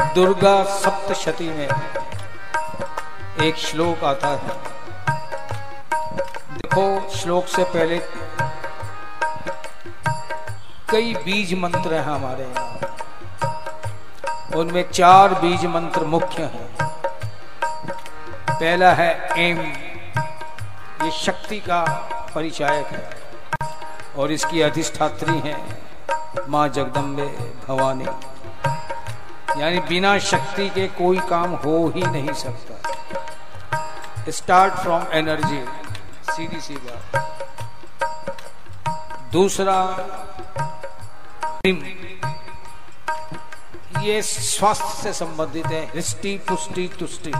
दुर्गा सप्तशती में एक श्लोक आता है। देखो, श्लोक से पहले कई बीज मंत्र हैं हमारे यहाँ। उनमें चार बीज मंत्र मुख्य हैं। पहला है एम। ये शक्ति का परिचायक है और इसकी अधिष्ठात्री है माँ जगदम्बे भवानी। यानी बिना शक्ति के कोई काम हो ही नहीं सकता। स्टार्ट फ्रॉम एनर्जी सीधी सी बात। दूसरा ये स्वास्थ्य से संबंधित है, हृष्टि, पुष्टि, तुष्टि।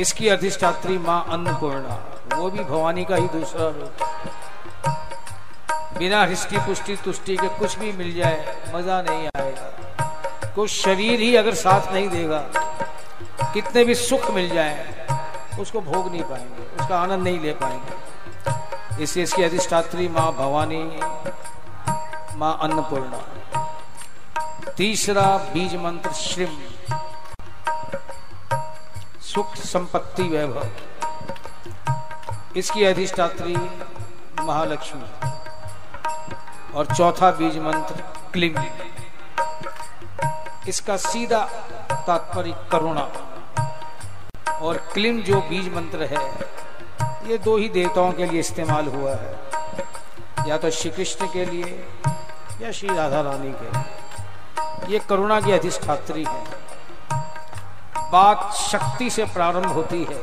इसकी अधिष्ठात्री माँ अन्नपूर्णा, वो भी भवानी का ही दूसरा रूप। बिना हृष्टि, पुष्टि, तुष्टि के कुछ भी मिल जाए, मज़ा नहीं कुछ शरीर ही अगर साथ नहीं देगा, कितने भी सुख मिल जाए, उसको भोग नहीं पाएँगे, उसका आनंद नहीं ले पाएँगे। इसलिए इसकी अधिष्ठात्री माँ भवानी, माँ अन्नपूर्णा। तीसरा बीज मंत्र, श्रीम। सुख संपत्ति वैभव। इसकी अधिष्ठात्री महालक्ष्मी। और चौथा बीज मंत्र क्लिंग इसका सीधा तात्पर्य करुणा। और क्लिम जो बीज मंत्र है, ये दो ही देवताओं के लिए इस्तेमाल हुआ है। या तो श्री कृष्ण के लिए, या श्री राधा रानी के ये करुणा की अधिष्ठात्री है। बात शक्ति से प्रारंभ होती है।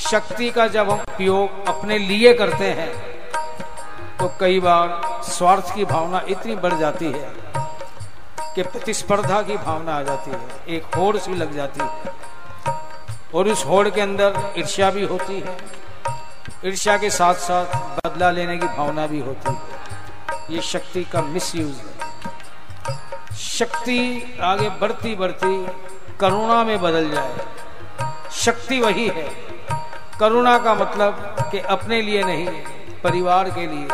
शक्ति का जब हम उपयोग अपने लिए करते हैं तो कई बार स्वार्थ की भावना इतनी बढ़ जाती है। कि प्रतिस्पर्धा की भावना आ जाती है। एक होड़ सी लग जाती है। और उस होड़ के अंदर ईर्ष्या भी होती है। ईर्ष्या के साथ साथ बदला लेने की भावना भी होती है। ये शक्ति का मिसयूज है। शक्ति आगे बढ़ती बढ़ती करुणा में बदल जाए। शक्ति वही है। करुणा का मतलब कि अपने लिए नहीं, परिवार के लिए,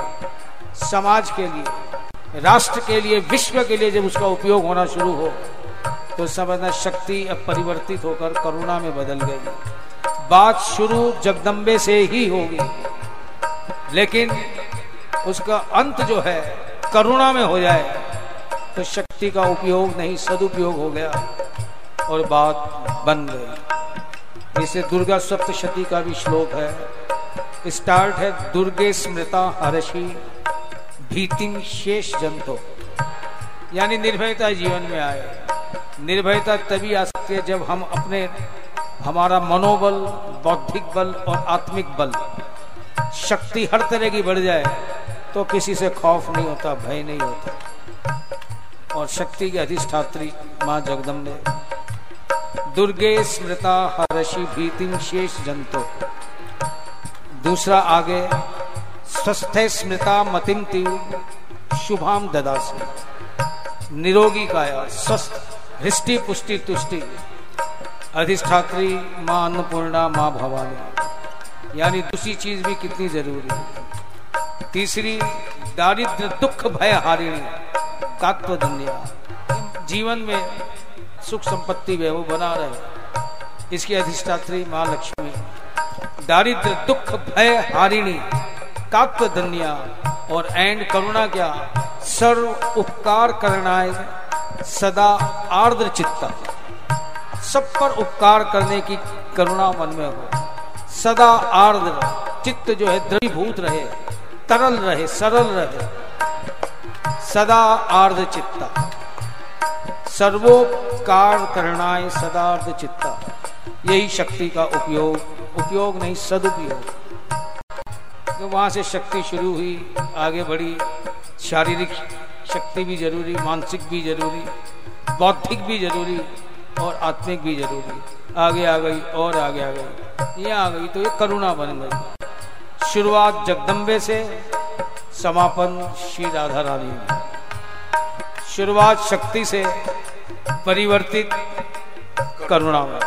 समाज के लिए। राष्ट्र के लिए, विश्व के लिए जब उसका उपयोग होना शुरू हो तो समझना शक्ति अब परिवर्तित होकर करुणा में बदल गई। बात शुरू जगदम्बे से ही होगी, लेकिन उसका अंत जो है, करुणा में हो जाए तो शक्ति का उपयोग नहीं, सदुपयोग हो गया, और बात बन गई। इसे दुर्गा सप्तशती का भी श्लोक है। स्टार्ट है, दुर्गे स्मृता हर्षि। भीतिम शेष जंतो। यानी निर्भयता जीवन में आए। निर्भयता तभी आ सकती है जब हम अपने, हमारा मनोबल, बौद्धिक बल और आत्मिक बल, शक्ति हर तरह की बढ़ जाए तो किसी से खौफ नहीं होता, भय नहीं होता। और शक्ति की अधिष्ठात्री माँ जगदम्बे, दुर्गे स्मृता हर्षि भीतिम शेष जंतो। दूसरा आगे स्वस्थ स्मृता मतिम शुभाम ददासी। निरोगी काया, स्वस्थ। हृष्टि पुष्टि तुष्टि। अधिष्ठात्री माँ अन्नपूर्णा, माँ भवानी। यानी दूसरी चीज़ भी कितनी ज़रूरी है। तीसरी दारिद्र दुख, भय हारिणी कात्व दुनिया जीवन में सुख संपत्ति वो बना रहे इसकी अधिष्ठात्री माँ लक्ष्मी। दारिद्र दुख, भय हारिणी। कात्व दुनिया और एंड करुणा क्या सर्व उपकार करना सदा आर्द्र चित्ता। सब पर उपकार करने की करुणा मन में हो। सदा आर्द्र चित्त जो है द्रवीभूत रहे, तरल रहे, सरल रहे। सदा आर्द्र चित्ता। सर्वोपकार करनाए सदार्थ चित्ता। यही शक्ति का उपयोग उपयोग नहीं, सदुपयोग। तो वहाँ से शक्ति शुरू हुई, आगे बढ़ी। शारीरिक शक्ति भी ज़रूरी, मानसिक भी ज़रूरी, बौद्धिक भी ज़रूरी और आत्मिक भी ज़रूरी। आगे आ गई और आगे आ गई। ये आ गई तो ये करुणा बन गई। शुरुआत जगदम्बे से, समापन श्री राधा रानी। शुरुआत शक्ति से परिवर्तित करुणा में